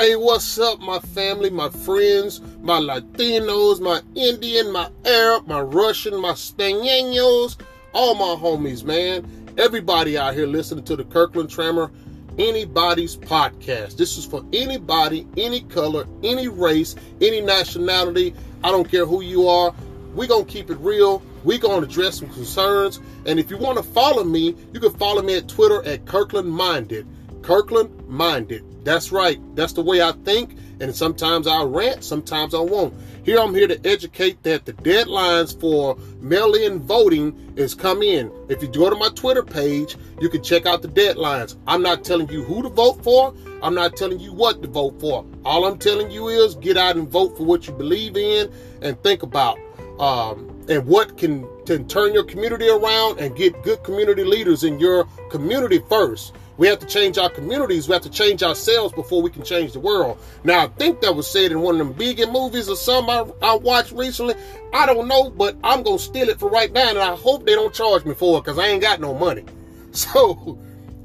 Hey, what's up, my family, my friends, my Latinos, my Indian, my Arab, my Russian, my Spaniards, all my homies, man. Everybody out here listening to the Kirkland Trammer Anybody's Podcast. This is for anybody, any color, any race, any nationality. I don't care who you are. We're going to keep it real. We're going to address some concerns. And if you want to follow me, you can follow me at Twitter at Kirkland Minded. Kirkland Minded. That's right. That's the way I think. And sometimes I rant, sometimes I won't. Here I'm here to educate that the deadlines for mail-in voting is come in. If you go to my Twitter page, you can check out the deadlines. I'm not telling you who to vote for. I'm not telling you what to vote for. All I'm telling you is get out and vote for what you believe in and think about um, and what can, can turn your community around and get good community leaders in your community first. We have to change our communities. We have to change ourselves before we can change the world. Now, I think that was said in one of them vegan movies or some I, I watched recently. I don't know, but I'm going to steal it for right now, and I hope they don't charge me for it because I ain't got no money. So,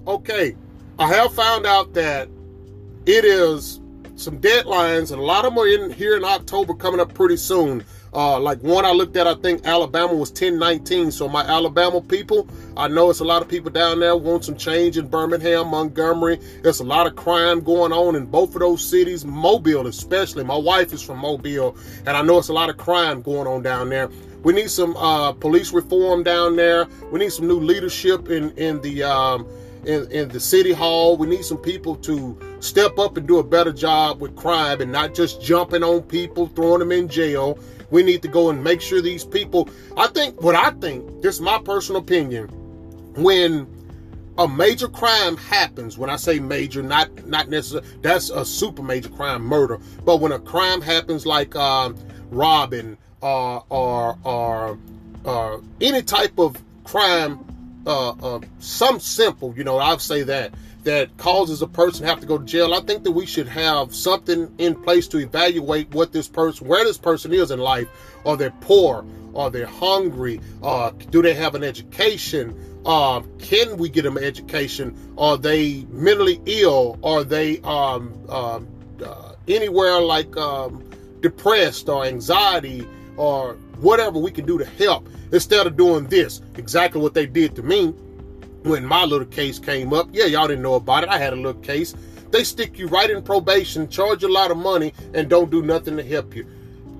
okay, I have found out that it is some deadlines, and a lot of them are in here in October coming up pretty soon. Uh, like one I looked at, I think Alabama was 1019. So my Alabama people, I know it's a lot of people down there want some change in Birmingham, Montgomery. There's a lot of crime going on in both of those cities, Mobile especially. My wife is from Mobile, and I know it's a lot of crime going on down there. We need some uh, police reform down there. We need some new leadership in in the um, in, in the city hall. We need some people to step up and do a better job with crime and not just jumping on people, throwing them in jail. We need to go and make sure these people. I think what I think, this is my personal opinion, when a major crime happens, when I say major, not not necessarily that's a super major crime, murder, but when a crime happens like um, robbing uh, or or uh, any type of crime, uh, uh, some simple, you know, I'll say that that causes a person to have to go to jail. I think that we should have something in place to evaluate what this person, where this person is in life. Are they poor? Are they hungry? Uh, do they have an education? Uh, can we get them education? Are they mentally ill? Are they um, uh, uh, anywhere like um, depressed or anxiety or whatever we can do to help instead of doing this? Exactly what they did to me when my little case came up, yeah, y'all didn't know about it. I had a little case. They stick you right in probation, charge you a lot of money, and don't do nothing to help you.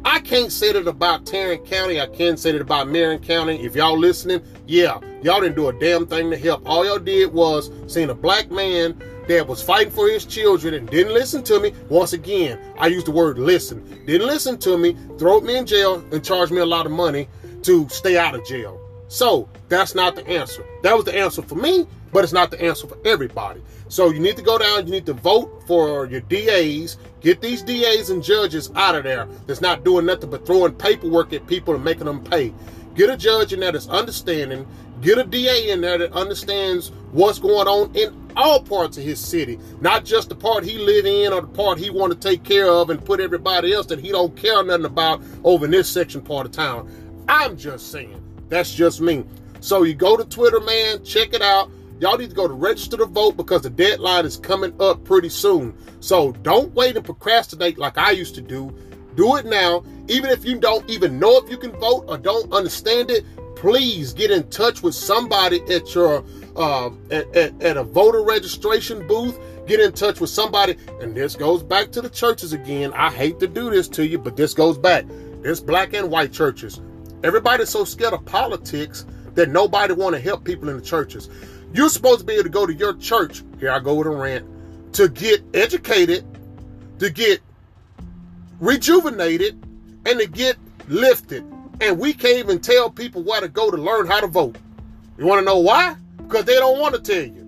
I can't say that about Tarrant County. I can say that about Marion County. If y'all listening, yeah, y'all didn't do a damn thing to help. All y'all did was seen a black man that was fighting for his children and didn't listen to me. Once again, I use the word listen. Didn't listen to me, throw me in jail, and charge me a lot of money to stay out of jail. So that's not the answer. That was the answer for me, but it's not the answer for everybody. So you need to go down, you need to vote for your DAs, get these DAs and judges out of there that's not doing nothing but throwing paperwork at people and making them pay. Get a judge in there that's understanding, get a DA in there that understands what's going on in all parts of his city, not just the part he live in or the part he want to take care of and put everybody else that he don't care nothing about over in this section part of town. I'm just saying. That's just me. So you go to Twitter, man, check it out. Y'all need to go to register to vote because the deadline is coming up pretty soon. So don't wait and procrastinate like I used to do. Do it now. Even if you don't even know if you can vote or don't understand it, please get in touch with somebody at your uh, at, at, at a voter registration booth. Get in touch with somebody, and this goes back to the churches again. I hate to do this to you, but this goes back. There's black and white churches. Everybody's so scared of politics that nobody want to help people in the churches. You're supposed to be able to go to your church. Here I go with a rant to get educated, to get rejuvenated, and to get lifted. And we can't even tell people where to go to learn how to vote. You want to know why? Because they don't want to tell you.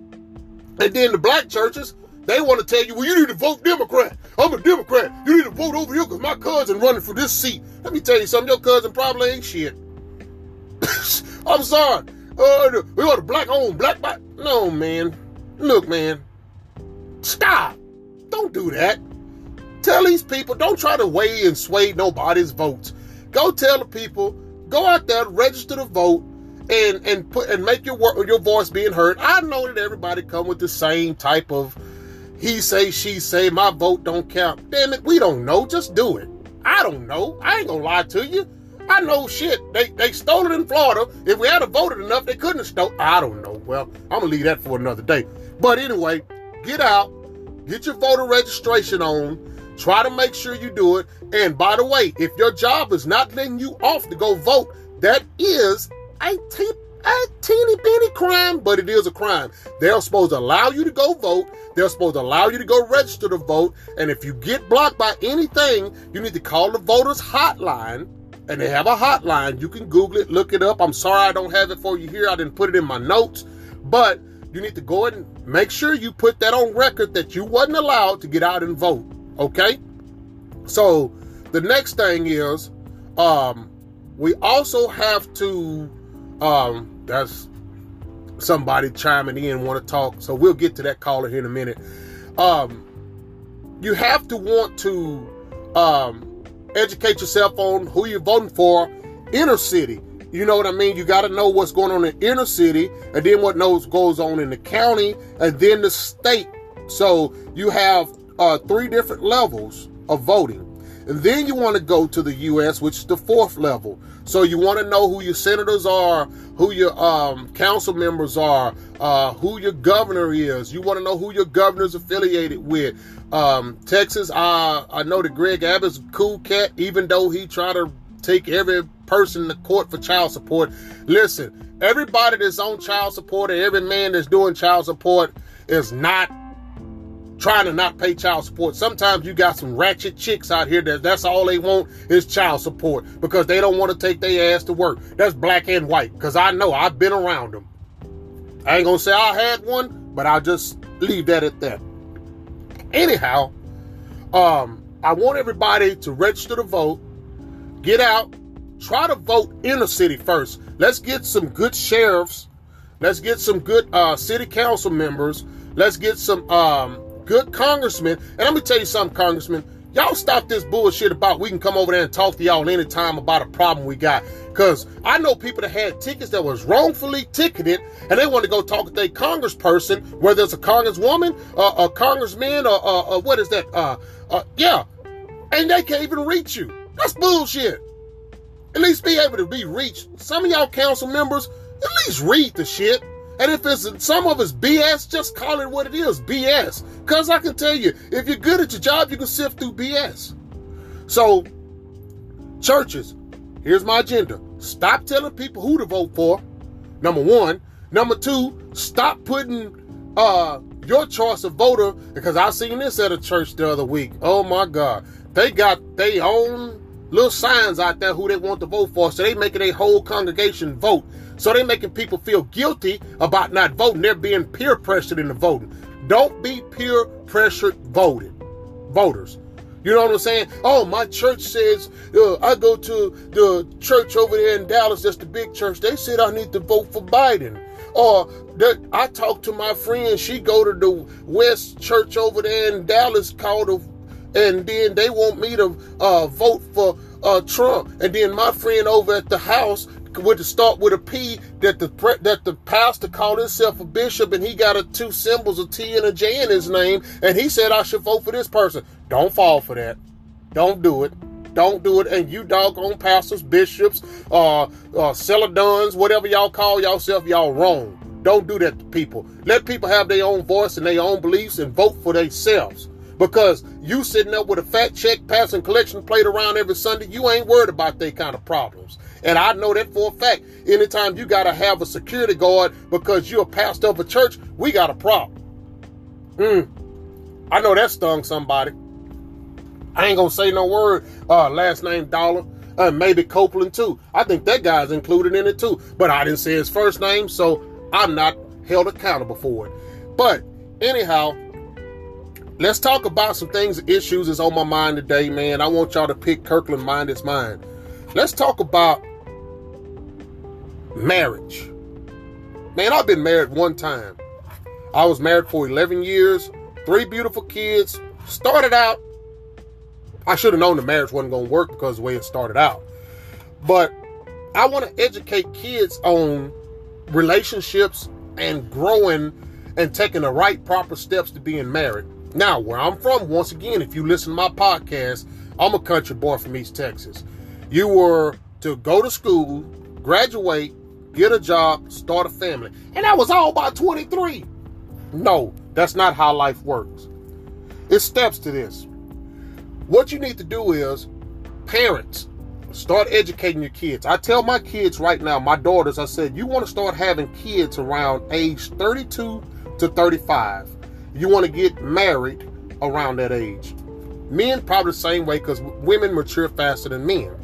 And then the black churches, they want to tell you, well, you need to vote Democrat. I'm a Democrat. You need to vote over here because my cousin running for this seat. Let me tell you something. Your cousin probably ain't shit. I'm sorry. Uh, we got a black owned black. Black. No, man. Look, man. Stop. Don't do that. Tell these people, don't try to weigh and sway nobody's votes. Go tell the people, go out there, register to vote, and and put and make your work your voice being heard. I know that everybody come with the same type of he say, she say, my vote don't count. Damn it, we don't know. Just do it. I don't know. I ain't gonna lie to you. I know shit. They they stole it in Florida. If we had voted enough, they couldn't have stole. I don't know. Well, I'm gonna leave that for another day. But anyway, get out, get your voter registration on. Try to make sure you do it. And by the way, if your job is not letting you off to go vote, that is a, te- a teeny bitty crime, but it is a crime. They're supposed to allow you to go vote. They're supposed to allow you to go register to vote. And if you get blocked by anything, you need to call the voters hotline. And they have a hotline. You can Google it, look it up. I'm sorry I don't have it for you here. I didn't put it in my notes. But you need to go and make sure you put that on record that you wasn't allowed to get out and vote. Okay? So the next thing is um, we also have to um, that's somebody chiming in want to talk so we'll get to that caller here in a minute. Um, you have to want to um, educate yourself on who you're voting for inner city. You know what i mean? You got to know what's going on in inner city and then what knows goes on in the county and then the state. So you have uh, three different levels of voting and then you want to go to the U.S., which is the fourth level. So you want to know who your senators are, who your um, council members are, uh, who your governor is. You want to know who your governor is affiliated with. Um, Texas, uh, I know that Greg Abbott's a cool cat, even though he tried to take every person to court for child support. Listen, everybody that's on child support or every man that's doing child support is not trying to not pay child support. Sometimes you got some ratchet chicks out here that that's all they want is child support because they don't want to take their ass to work. That's black and white because I know I've been around them. I ain't gonna say I had one, but I'll just leave that at that. Anyhow, um, I want everybody to register to vote, get out, try to vote in the city first. Let's get some good sheriffs. Let's get some good uh, city council members. Let's get some um, good congressman. And let me tell you something, congressman. Y'all stop this bullshit about we can come over there and talk to y'all anytime about a problem we got. Cause I know people that had tickets that was wrongfully ticketed and they want to go talk to their congressperson, whether it's a congresswoman, uh, a congressman, or what is that? Uh, uh, yeah. And they can't even reach you. That's bullshit. At least be able to be reached. Some of y'all council members, at least read the shit. And if it's some of it's BS, just call it what it is, BS. Because I can tell you, if you're good at your job, you can sift through BS. So, churches, here's my agenda. Stop telling people who to vote for. Number one. Number two, stop putting uh, your choice of voter, because I seen this at a church the other week. Oh my God. They got their own little signs out there who they want to vote for, so they making a whole congregation vote. So they're making people feel guilty about not voting. They're being peer pressured into voting. Don't be peer pressured voting voters. You know what I'm saying? Oh, my church says uh, I go to the church over there in Dallas. That's the big church. They said I need to vote for Biden. Or that I talked to my friend. She go to the West Church over there in Dallas called the and then they want me to uh, vote for uh, Trump. And then my friend over at the house would start with a P that the that the pastor called himself a bishop and he got a two symbols a T and a J in his name and he said I should vote for this person. Don't fall for that. Don't do it. Don't do it. And you doggone pastors, bishops, uh, uh celadons, whatever y'all call yourself, y'all wrong. Don't do that to people. Let people have their own voice and their own beliefs and vote for themselves. Because you sitting up with a fat check passing collection plate around every Sunday, you ain't worried about that kind of problems. And I know that for a fact. Anytime you got to have a security guard because you're a pastor of a church, we got a problem. Hmm. I know that stung somebody. I ain't gonna say no word. Uh, last name Dollar. Uh, maybe Copeland too. I think that guy's included in it too. But I didn't say his first name, so I'm not held accountable for it. But anyhow, let's talk about some things, issues that's on my mind today, man. I want y'all to pick Kirkland Mind is Mine. Let's talk about marriage. Man, I've been married one time. I was married for 11 years, three beautiful kids. Started out, I should have known the marriage wasn't going to work because the way it started out. But I want to educate kids on relationships and growing and taking the right proper steps to being married. Now, where I'm from, once again, if you listen to my podcast, I'm a country boy from East Texas. You were to go to school, graduate, get a job, start a family. And that was all by 23. No, that's not how life works. It's steps to this. What you need to do is, parents, start educating your kids. I tell my kids right now, my daughters, I said, you want to start having kids around age 32 to 35. You want to get married around that age. Men probably the same way because women mature faster than men.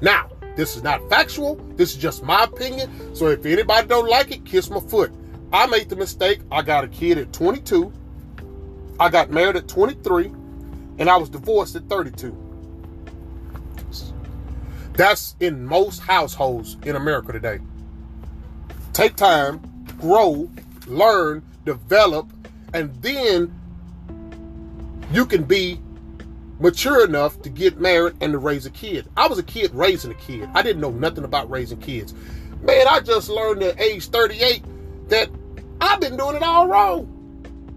Now, this is not factual. This is just my opinion. So if anybody don't like it, kiss my foot. I made the mistake. I got a kid at 22. I got married at 23, and I was divorced at 32. That's in most households in America today. Take time, grow, learn, develop, and then you can be mature enough to get married and to raise a kid. I was a kid raising a kid. I didn't know nothing about raising kids. Man, I just learned at age 38 that I've been doing it all wrong.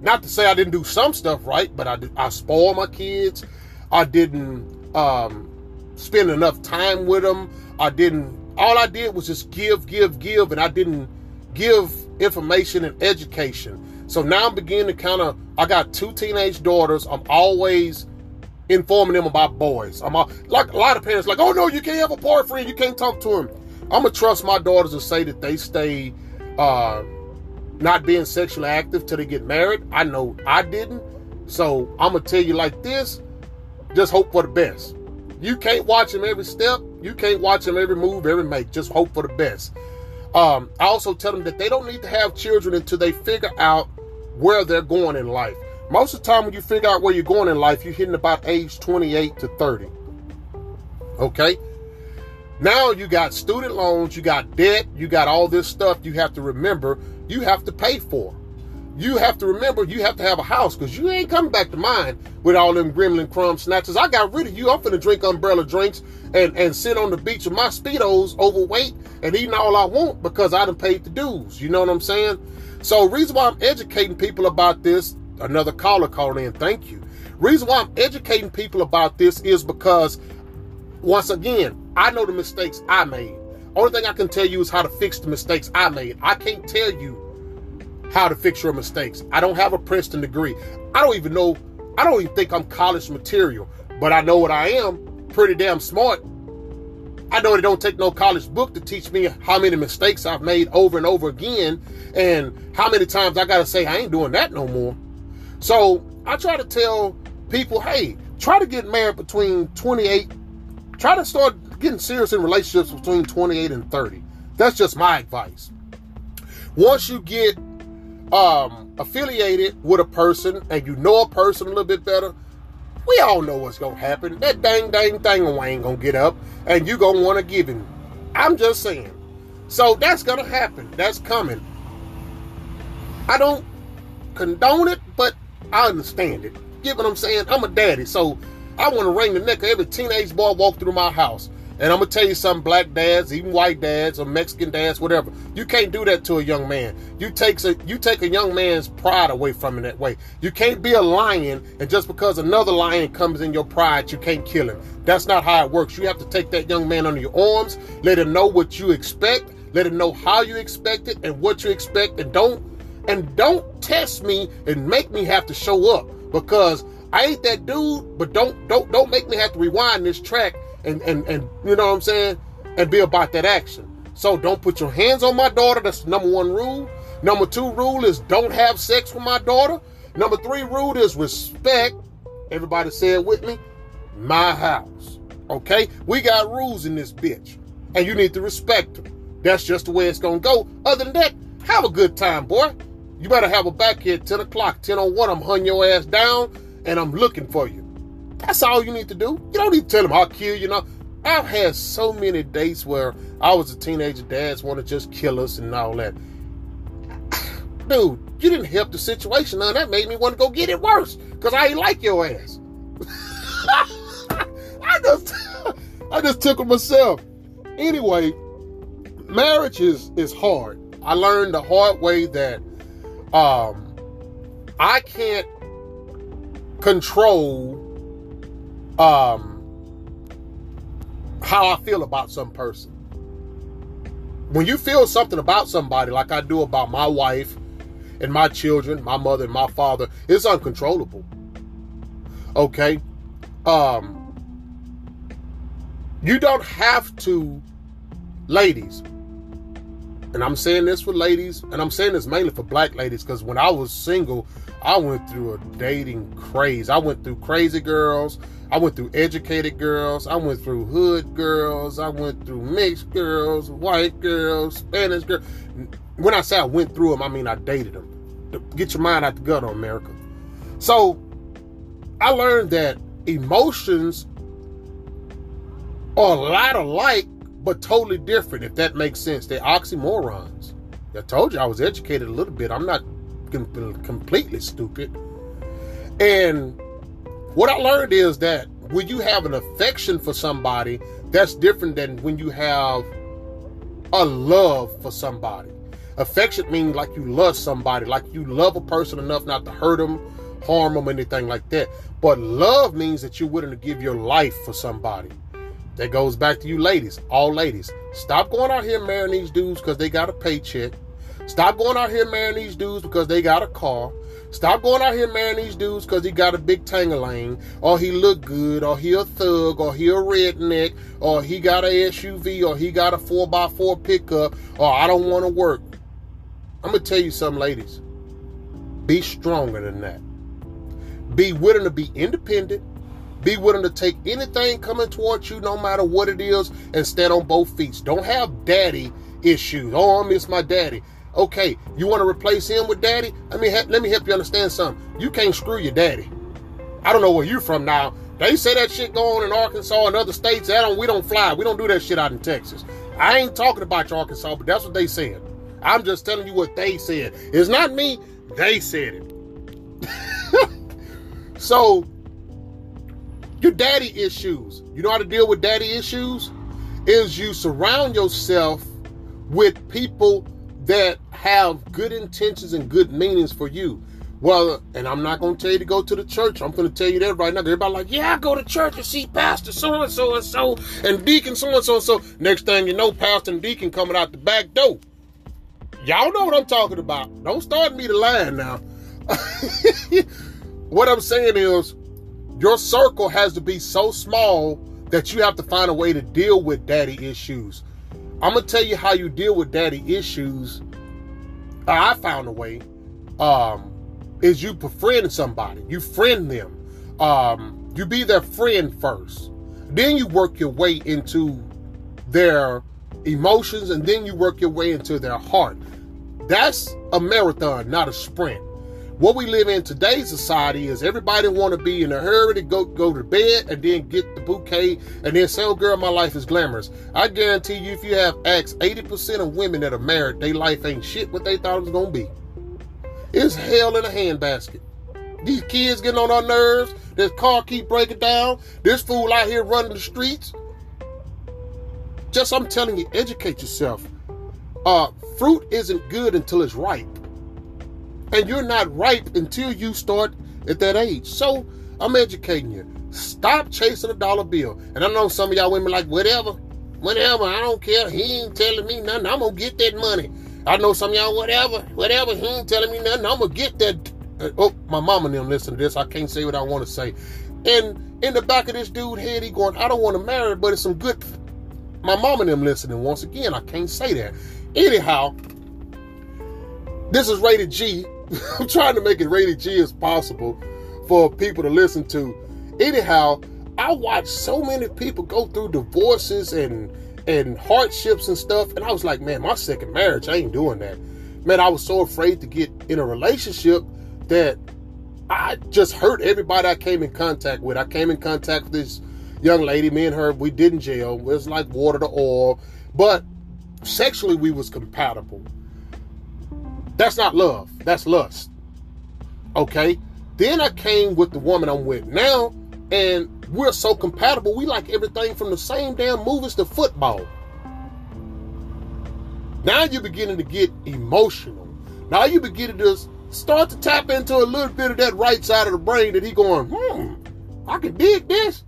Not to say I didn't do some stuff right, but I did, I spoiled my kids. I didn't um, spend enough time with them. I didn't. All I did was just give, give, give, and I didn't give information and education. So now I'm beginning to kind of. I got two teenage daughters. I'm always informing them about boys. I'm all, like a lot of parents like, oh no, you can't have a boyfriend, you can't talk to him. I'm gonna trust my daughters to say that they stay uh, not being sexually active till they get married. I know I didn't, so I'm gonna tell you like this: just hope for the best. You can't watch them every step. You can't watch them every move, every make. Just hope for the best. Um, I also tell them that they don't need to have children until they figure out where they're going in life. Most of the time, when you figure out where you're going in life, you're hitting about age 28 to 30. Okay? Now you got student loans, you got debt, you got all this stuff you have to remember you have to pay for. You have to remember you have to have a house because you ain't coming back to mine with all them gremlin crumb snatches. I got rid of you. I'm finna drink umbrella drinks and, and sit on the beach with my speedos overweight and eating all I want because I done paid the dues. You know what I'm saying? So reason why I'm educating people about this Another caller called in. Thank you. Reason why I'm educating people about this is because, once again, I know the mistakes I made. Only thing I can tell you is how to fix the mistakes I made. I can't tell you how to fix your mistakes. I don't have a Princeton degree. I don't even know, I don't even think I'm college material, but I know what I am. Pretty damn smart. I know it don't take no college book to teach me how many mistakes I've made over and over again and how many times I got to say I ain't doing that no more. So I try to tell people, hey, try to get married between 28, try to start getting serious in relationships between 28 and 30. That's just my advice. Once you get um, affiliated with a person and you know a person a little bit better, we all know what's gonna happen. That dang dang thing ain't gonna get up and you gonna wanna give him. I'm just saying. So that's gonna happen. That's coming. I don't condone it, but I understand it. Get what I'm saying? I'm a daddy, so I want to wring the neck of every teenage boy walk through my house. And I'm gonna tell you something, black dads, even white dads or Mexican dads, whatever. You can't do that to a young man. You take a you take a young man's pride away from him that way. You can't be a lion, and just because another lion comes in your pride, you can't kill him. That's not how it works. You have to take that young man under your arms, let him know what you expect, let him know how you expect it and what you expect, and don't and don't test me and make me have to show up because I ain't that dude, but don't don't don't make me have to rewind this track and and and you know what I'm saying and be about that action. So don't put your hands on my daughter. That's number one rule. Number two rule is don't have sex with my daughter. Number three rule is respect. Everybody say it with me. My house. Okay? We got rules in this bitch. And you need to respect them. That's just the way it's gonna go. Other than that, have a good time, boy. You better have a back here at 10 o'clock, 10 on 1. I'm hunting your ass down and I'm looking for you. That's all you need to do. You don't need to tell them I'll kill you. Know, I've had so many dates where I was a teenager, dads want to just kill us and all that. Dude, you didn't help the situation. Now that made me want to go get it worse because I ain't like your ass. I just, I just took it myself. Anyway, marriage is is hard. I learned the hard way that um, I can't control um how I feel about some person. When you feel something about somebody like I do about my wife and my children, my mother and my father, it's uncontrollable. Okay? Um you don't have to ladies and I'm saying this for ladies, and I'm saying this mainly for black ladies, because when I was single, I went through a dating craze. I went through crazy girls. I went through educated girls. I went through hood girls. I went through mixed girls, white girls, Spanish girls. When I say I went through them, I mean I dated them. Get your mind out the gutter, America. So I learned that emotions are a lot alike but totally different, if that makes sense. They're oxymorons. I told you I was educated a little bit. I'm not completely stupid. And what I learned is that when you have an affection for somebody, that's different than when you have a love for somebody. Affection means like you love somebody, like you love a person enough not to hurt them, harm them, anything like that. But love means that you're willing to give your life for somebody. That goes back to you ladies, all ladies. Stop going out here marrying these dudes because they got a paycheck. Stop going out here marrying these dudes because they got a car. Stop going out here marrying these dudes because he got a big tangalang, or he look good, or he a thug, or he a redneck, or he got a SUV, or he got a 4x4 pickup, or I don't want to work. I'm going to tell you something, ladies. Be stronger than that. Be willing to be independent be willing to take anything coming towards you, no matter what it is, and stand on both feet. Don't have daddy issues. Oh, I miss my daddy. Okay, you want to replace him with daddy? Let me let me help you understand something. You can't screw your daddy. I don't know where you're from now. They say that shit going on in Arkansas and other states. That don't we don't fly. We don't do that shit out in Texas. I ain't talking about your Arkansas, but that's what they said. I'm just telling you what they said. It's not me. They said it. so your daddy issues. You know how to deal with daddy issues? Is you surround yourself with people that have good intentions and good meanings for you. Well, and I'm not going to tell you to go to the church. I'm going to tell you that right now. Everybody like, yeah, I go to church and see Pastor so and so and so and Deacon so and so and so. Next thing you know, Pastor and Deacon coming out the back door. Y'all know what I'm talking about. Don't start me to lie now. what I'm saying is, your circle has to be so small that you have to find a way to deal with daddy issues. I'm gonna tell you how you deal with daddy issues. I found a way. Um, is you befriend somebody, you friend them. Um, you be their friend first, then you work your way into their emotions, and then you work your way into their heart. That's a marathon, not a sprint what we live in today's society is everybody want to be in a hurry to go go to bed and then get the bouquet and then say, "Oh, girl, my life is glamorous." I guarantee you, if you have asked eighty percent of women that are married, their life ain't shit what they thought it was gonna be. It's hell in a handbasket. These kids getting on our nerves. This car keep breaking down. This fool out here running the streets. Just I'm telling you, educate yourself. Uh, fruit isn't good until it's ripe and you're not ripe until you start at that age. So I'm educating you. Stop chasing a dollar bill. And I know some of y'all women like, whatever, whatever, I don't care. He ain't telling me nothing. I'm gonna get that money. I know some of y'all, whatever, whatever, he ain't telling me nothing. I'm gonna get that. Uh, oh, my mama and them listen to this. I can't say what I want to say. And in the back of this dude head, he going, I don't want to marry, but it's some good. My mama and them listening. Once again, I can't say that. Anyhow, this is rated G. I'm trying to make it rated G as possible for people to listen to. Anyhow, I watched so many people go through divorces and and hardships and stuff, and I was like, man, my second marriage, I ain't doing that. Man, I was so afraid to get in a relationship that I just hurt everybody I came in contact with. I came in contact with this young lady, me and her, we did in jail. It was like water to oil, but sexually we was compatible. That's not love. That's lust. Okay? Then I came with the woman I'm with now, and we're so compatible. We like everything from the same damn movies to football. Now you're beginning to get emotional. Now you're beginning to start to tap into a little bit of that right side of the brain that he going, hmm, I can dig this.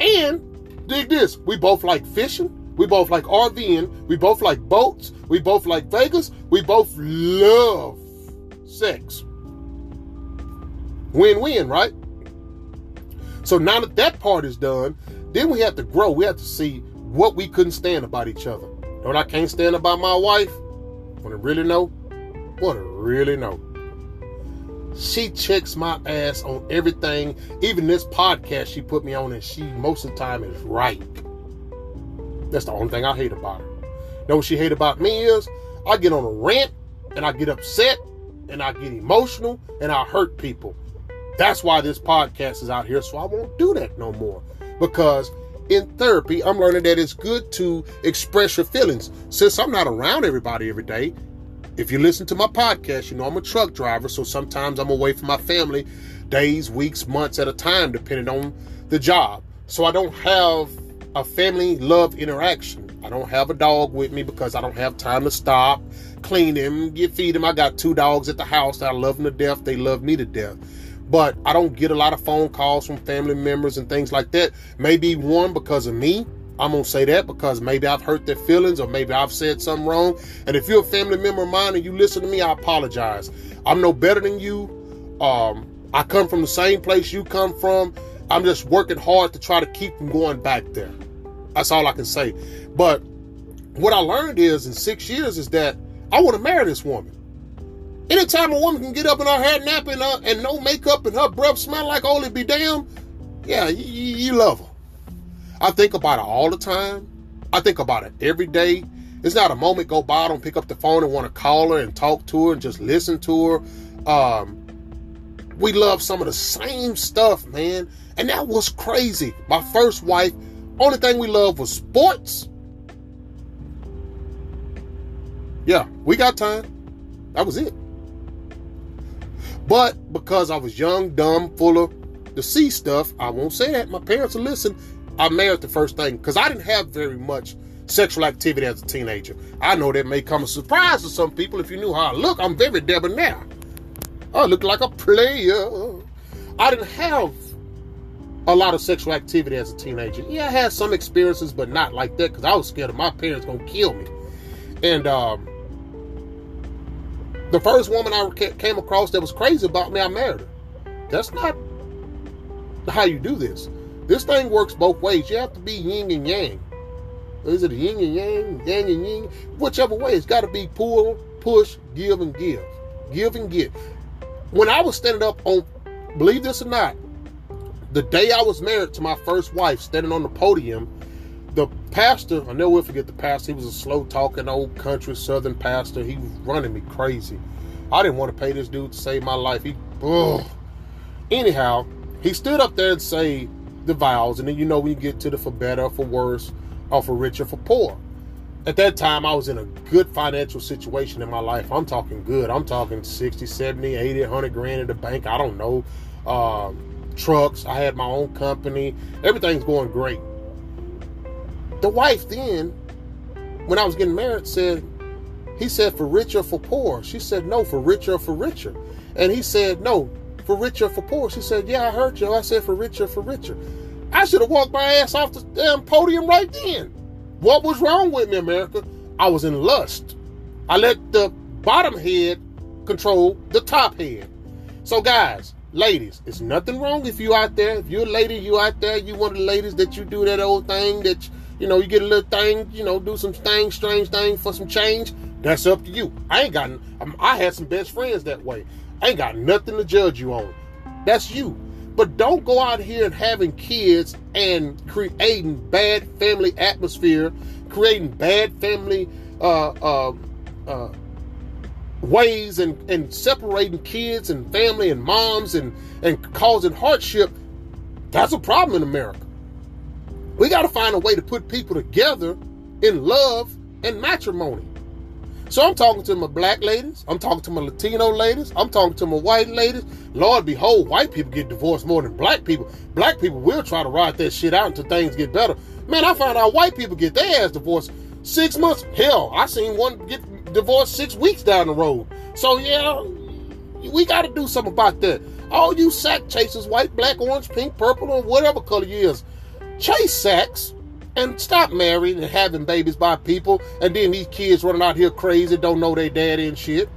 And dig this. We both like fishing. We both like RVing. We both like boats. We both like Vegas. We both love sex. Win win, right? So now that that part is done, then we have to grow. We have to see what we couldn't stand about each other. what I can't stand about my wife? Want to really know? Want to really know? She checks my ass on everything, even this podcast she put me on, and she most of the time is right. That's the only thing I hate about her. know what she hate about me is I get on a rant and I get upset and I get emotional and I hurt people. That's why this podcast is out here, so I won't do that no more. Because in therapy, I'm learning that it's good to express your feelings. Since I'm not around everybody every day, if you listen to my podcast, you know I'm a truck driver, so sometimes I'm away from my family days, weeks, months at a time, depending on the job. So I don't have a family love interaction. I don't have a dog with me because I don't have time to stop, clean him, get feed him. I got two dogs at the house that I love them to death. They love me to death but I don't get a lot of phone calls from family members and things like that. Maybe one because of me. I'm gonna say that because maybe I've hurt their feelings or maybe I've said something wrong. And if you're a family member of mine and you listen to me, I apologize. I'm no better than you. Um, I come from the same place you come from. I'm just working hard to try to keep from going back there. That's all I can say. But what I learned is in six years is that I want to marry this woman. Anytime a woman can get up in her hair napping uh, and no makeup and her breath smell like only be damn, yeah, you, you love her. I think about her all the time. I think about it every day. It's not a moment go by I don't pick up the phone and want to call her and talk to her and just listen to her. Um, we love some of the same stuff, man. And that was crazy. My first wife, only thing we loved was sports. Yeah, we got time. That was it. But because I was young, dumb, full of the sea stuff, I won't say that. My parents will listen. I married the first thing because I didn't have very much sexual activity as a teenager. I know that may come as a surprise to some people if you knew how I look. I'm very debonair. I look like a player. I didn't have a lot of sexual activity as a teenager. Yeah, I had some experiences, but not like that because I was scared of my parents gonna kill me. And um, the first woman I came across that was crazy about me, I married her. That's not how you do this. This thing works both ways. You have to be yin and yang. Is it yin and yang, yang and yin? Whichever way, it's got to be pull, push, give, and give. Give and give. When I was standing up on, believe this or not, the day I was married to my first wife, standing on the podium, the pastor, I never will forget the pastor. He was a slow talking old country southern pastor. He was running me crazy. I didn't want to pay this dude to save my life. He, ugh. Anyhow, he stood up there and say the vows, and then you know you get to the for better, for worse, or for richer, for poor. At that time, I was in a good financial situation in my life. I'm talking good. I'm talking 60, 70, 80, 100 grand in the bank. I don't know. Um, trucks. I had my own company. Everything's going great. The wife then, when I was getting married, said, he said, for richer, for poor. She said, no, for richer, for richer. And he said, no, for richer, for poor. She said, yeah, I heard you. I said, for richer, for richer. I should have walked my ass off the damn podium right then. What was wrong with me, America? I was in lust. I let the bottom head control the top head. So, guys, ladies, it's nothing wrong if you out there. If you're a lady, you out there, you one of the ladies that you do that old thing that you know, you get a little thing, you know, do some thing, strange thing for some change. That's up to you. I ain't got. I had some best friends that way. I ain't got nothing to judge you on. That's you. But don't go out here and having kids and creating bad family atmosphere, creating bad family uh, uh, uh, ways, and, and separating kids and family and moms and and causing hardship. That's a problem in America. We got to find a way to put people together in love and matrimony. So I'm talking to my black ladies, I'm talking to my Latino ladies, I'm talking to my white ladies. Lord behold, white people get divorced more than black people. Black people will try to ride that shit out until things get better. Man, I found out white people get their ass divorced six months. Hell, I seen one get divorced six weeks down the road. So yeah, we got to do something about that. All you sack chasers, white, black, orange, pink, purple, or whatever color you is, chase sex and stop marrying and having babies by people. And then these kids running out here crazy, don't know their daddy and shit.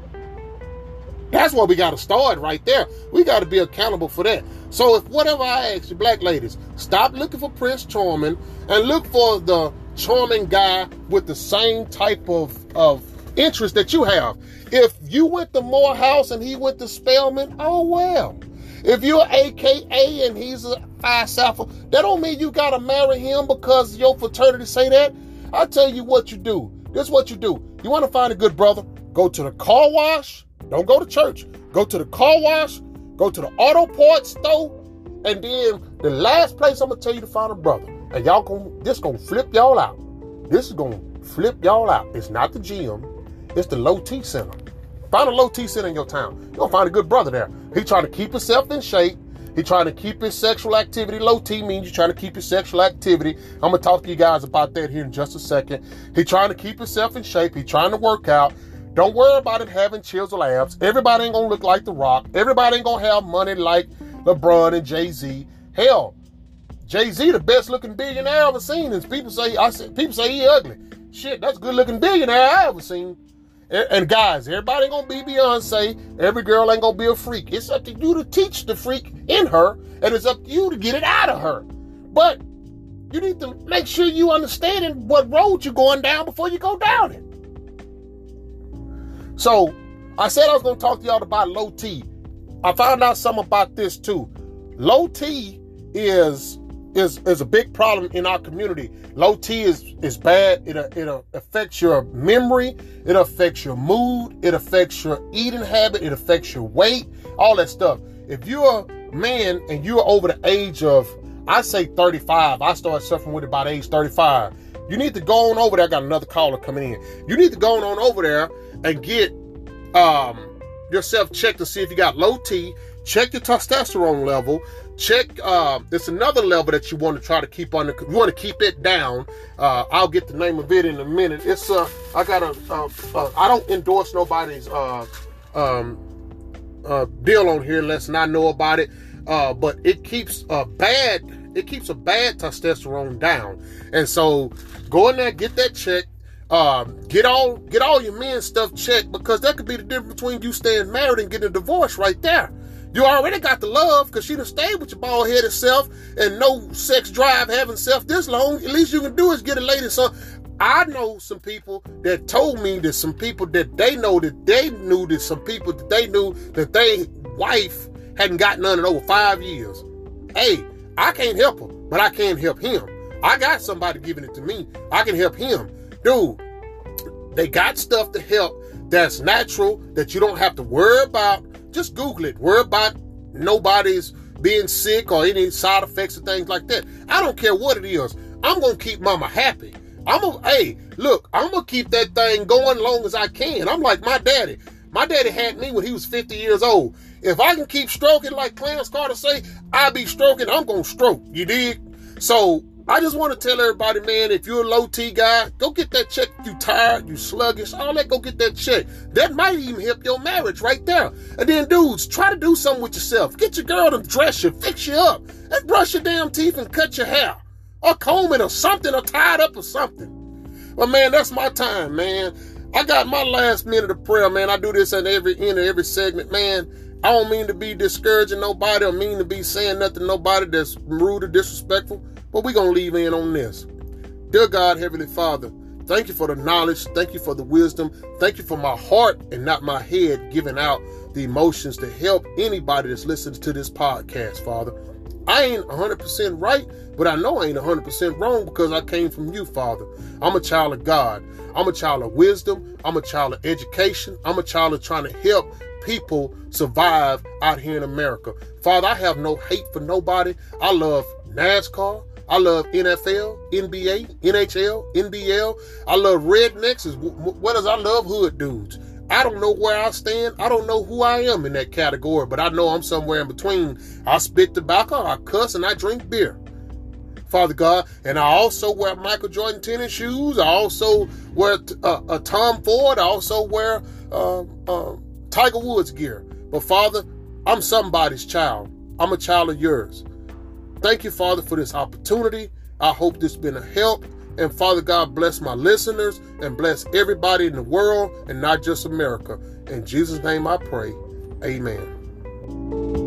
That's where we got to start right there. We got to be accountable for that. So if whatever I ask you, black ladies, stop looking for Prince Charming and look for the charming guy with the same type of, of interest that you have. If you went to Morehouse and he went to Spelman, oh well. If you're AKA and he's a Phi Alpha, that don't mean you gotta marry him because your fraternity say that. I tell you what you do. This is what you do. You want to find a good brother? Go to the car wash. Don't go to church. Go to the car wash. Go to the auto parts store. And then the last place I'm gonna tell you to find a brother. And y'all gonna this gonna flip y'all out. This is gonna flip y'all out. It's not the gym. It's the low T center. Find a low T center in your town. You're gonna find a good brother there. He trying to keep himself in shape. He trying to keep his sexual activity. Low T means you're trying to keep his sexual activity. I'm gonna talk to you guys about that here in just a second. He trying to keep himself in shape. He trying to work out. Don't worry about him having chisel abs. Everybody ain't gonna look like The Rock. Everybody ain't gonna have money like LeBron and Jay Z. Hell, Jay Z the best looking billionaire I ever seen. And people say I people say he ugly. Shit, that's a good looking billionaire I ever seen. Eh, and guys, everybody ain't gonna be Beyonce. Every girl ain't gonna be a freak. It's up to you to teach the freak in her, and it's up to you to get it out of her. But you need to make sure you understand what road you're going down before you go down it. So I said I was gonna talk to y'all about low T. I found out something about this too. Low T is is is a big problem in our community. Low T is is bad. It it affects your memory. It affects your mood. It affects your eating habit. It affects your weight. All that stuff. If you're a man and you're over the age of, I say 35. I started suffering with it about age 35. You need to go on over there. I got another caller coming in. You need to go on over there and get um, yourself checked to see if you got low T. Check your testosterone level check uh, it's another level that you want to try to keep on you want to keep it down. Uh, i'll get the name of it in a minute. It's uh i got a i don't endorse nobody's uh um uh deal on here unless I know about it. Uh but it keeps a bad it keeps a bad testosterone down. And so go in there get that check um, get all get all your men stuff checked because that could be the difference between you staying married and getting a divorce right there. You already got the love because she done stayed with your bald headed self and no sex drive having self this long. At least you can do is get a lady. So I know some people that told me that some people that they know that they knew that some people that they knew that they wife hadn't got none in over five years. Hey, I can't help her, but I can help him. I got somebody giving it to me. I can help him. Dude, they got stuff to help that's natural that you don't have to worry about just Google it. Worry about nobody's being sick or any side effects or things like that. I don't care what it is. I'm gonna keep mama happy. I'm gonna hey, look, I'm gonna keep that thing going as long as I can. I'm like my daddy. My daddy had me when he was 50 years old. If I can keep stroking like Clarence Carter say, I be stroking, I'm gonna stroke. You dig? So I just want to tell everybody, man, if you're a low T guy, go get that check. You tired, you sluggish, all that, go get that check. That might even help your marriage right there. And then, dudes, try to do something with yourself. Get your girl to dress you, fix you up, and brush your damn teeth and cut your hair, or comb it, or something, or tie it up, or something. But man, that's my time, man. I got my last minute of prayer, man. I do this at every end of every segment, man. I don't mean to be discouraging nobody or mean to be saying nothing to nobody that's rude or disrespectful. But we're going to leave in on this. Dear God, Heavenly Father, thank you for the knowledge. Thank you for the wisdom. Thank you for my heart and not my head giving out the emotions to help anybody that's listening to this podcast, Father. I ain't 100% right, but I know I ain't 100% wrong because I came from you, Father. I'm a child of God. I'm a child of wisdom. I'm a child of education. I'm a child of trying to help people survive out here in America. Father, I have no hate for nobody. I love NASCAR. I love NFL, NBA, NHL, NBL. I love rednecks well as I love hood dudes. I don't know where I stand. I don't know who I am in that category, but I know I'm somewhere in between. I spit tobacco, I cuss, and I drink beer. Father God, and I also wear Michael Jordan tennis shoes. I also wear uh, a Tom Ford. I also wear uh, uh, Tiger Woods gear. But Father, I'm somebody's child. I'm a child of yours. Thank you, Father, for this opportunity. I hope this has been a help. And Father God, bless my listeners and bless everybody in the world and not just America. In Jesus' name I pray. Amen.